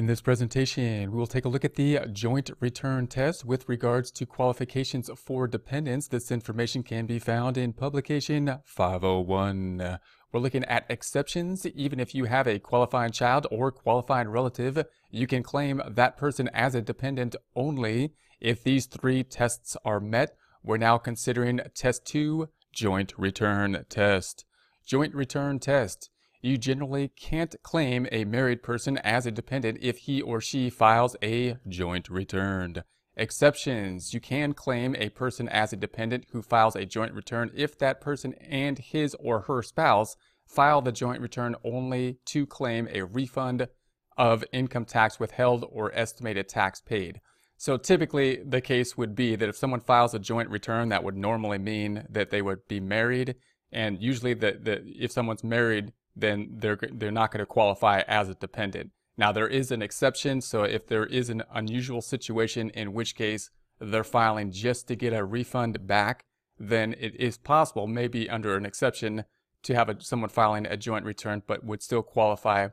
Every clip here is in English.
In this presentation, we will take a look at the joint return test with regards to qualifications for dependents. This information can be found in publication 501. We're looking at exceptions. Even if you have a qualifying child or qualifying relative, you can claim that person as a dependent only if these three tests are met. We're now considering test two, joint return test. Joint return test. You generally can't claim a married person as a dependent if he or she files a joint return. Exceptions. You can claim a person as a dependent who files a joint return if that person and his or her spouse file the joint return only to claim a refund of income tax withheld or estimated tax paid. So typically the case would be that if someone files a joint return, that would normally mean that they would be married. And usually that if someone's married, then they're, they're not going to qualify as a dependent. Now, there is an exception. So if there is an unusual situation in which case they're filing just to get a refund back, then it is possible, maybe under an exception, to have a, someone filing a joint return but would still qualify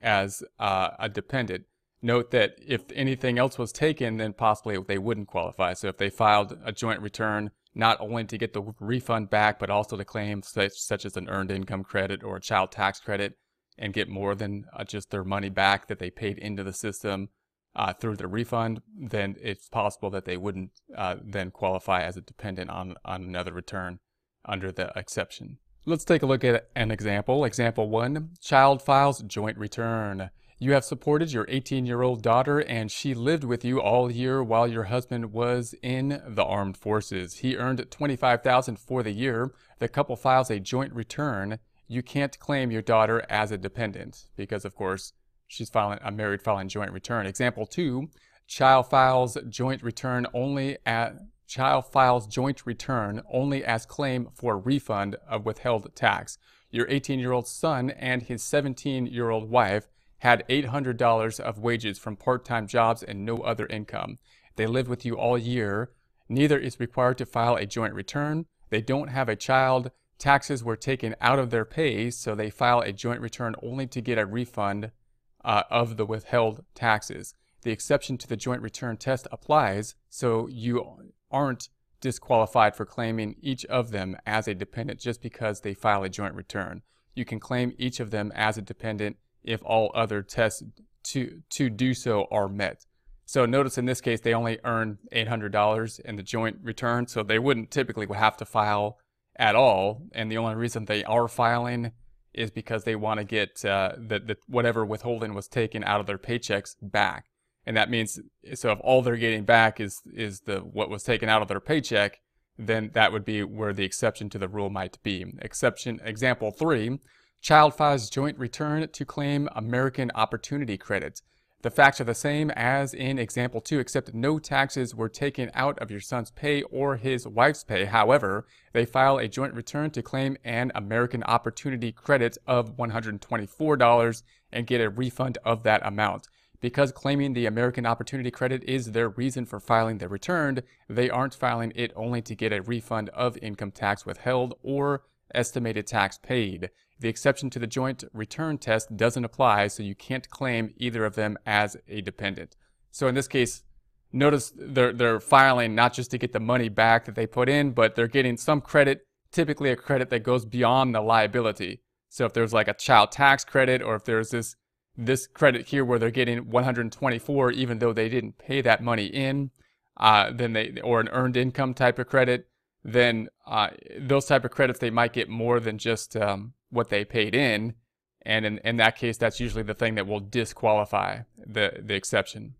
as uh, a dependent. Note that if anything else was taken, then possibly they wouldn't qualify. So if they filed a joint return not only to get the refund back, but also to claim such, such as an earned income credit or a child tax credit and get more than uh, just their money back that they paid into the system uh, through the refund, then it's possible that they wouldn't uh, then qualify as a dependent on, on another return under the exception. Let's take a look at an example. Example one, child files joint return. You have supported your 18 year old daughter, and she lived with you all year while your husband was in the armed forces. He earned 25000 for the year. The couple files a joint return. You can't claim your daughter as a dependent because, of course, she's filing a married filing joint return. Example two, child files joint return only at child files joint return only as claim for refund of withheld tax. Your 18 year old son and his 17 year old wife had $800 of wages from part-time jobs and no other income. They live with you all year. Neither is required to file a joint return. They don't have a child. Taxes were taken out of their pay, so they file a joint return only to get a refund uh, of the withheld taxes. The exception to the joint return test applies, so you aren't disqualified for claiming each of them as a dependent just because they file a joint return. You can claim each of them as a dependent if all other tests to, to do so are met. So notice in this case, they only earn $800 in the joint return, so they wouldn't typically have to file at all. And the only reason they are filing is because they want to get uh, the, the, whatever withholding was taken out of their paychecks back. And that means, so if all they're getting back is, is the, what was taken out of their paycheck, then that would be where the exception to the rule might be. Exception, example three, Child files joint return to claim American Opportunity Credit. The facts are the same as in example 2, except no taxes were taken out of your son's pay or his wife's pay. However, they file a joint return to claim an American Opportunity Credit of $124 and get a refund of that amount. Because claiming the American Opportunity Credit is their reason for filing the return, they aren't filing it only to get a refund of income tax withheld or estimated tax paid. The exception to the joint return test doesn't apply, so you can't claim either of them as a dependent. So in this case, notice they're, they're filing not just to get the money back that they put in, but they're getting some credit, typically a credit that goes beyond the liability. So if there's like a child tax credit or if there's this this credit here where they're getting 124 even though they didn't pay that money in, uh, then they or an earned income type of credit, then uh, those type of credits they might get more than just um, what they paid in. And in, in that case, that's usually the thing that will disqualify the, the exception.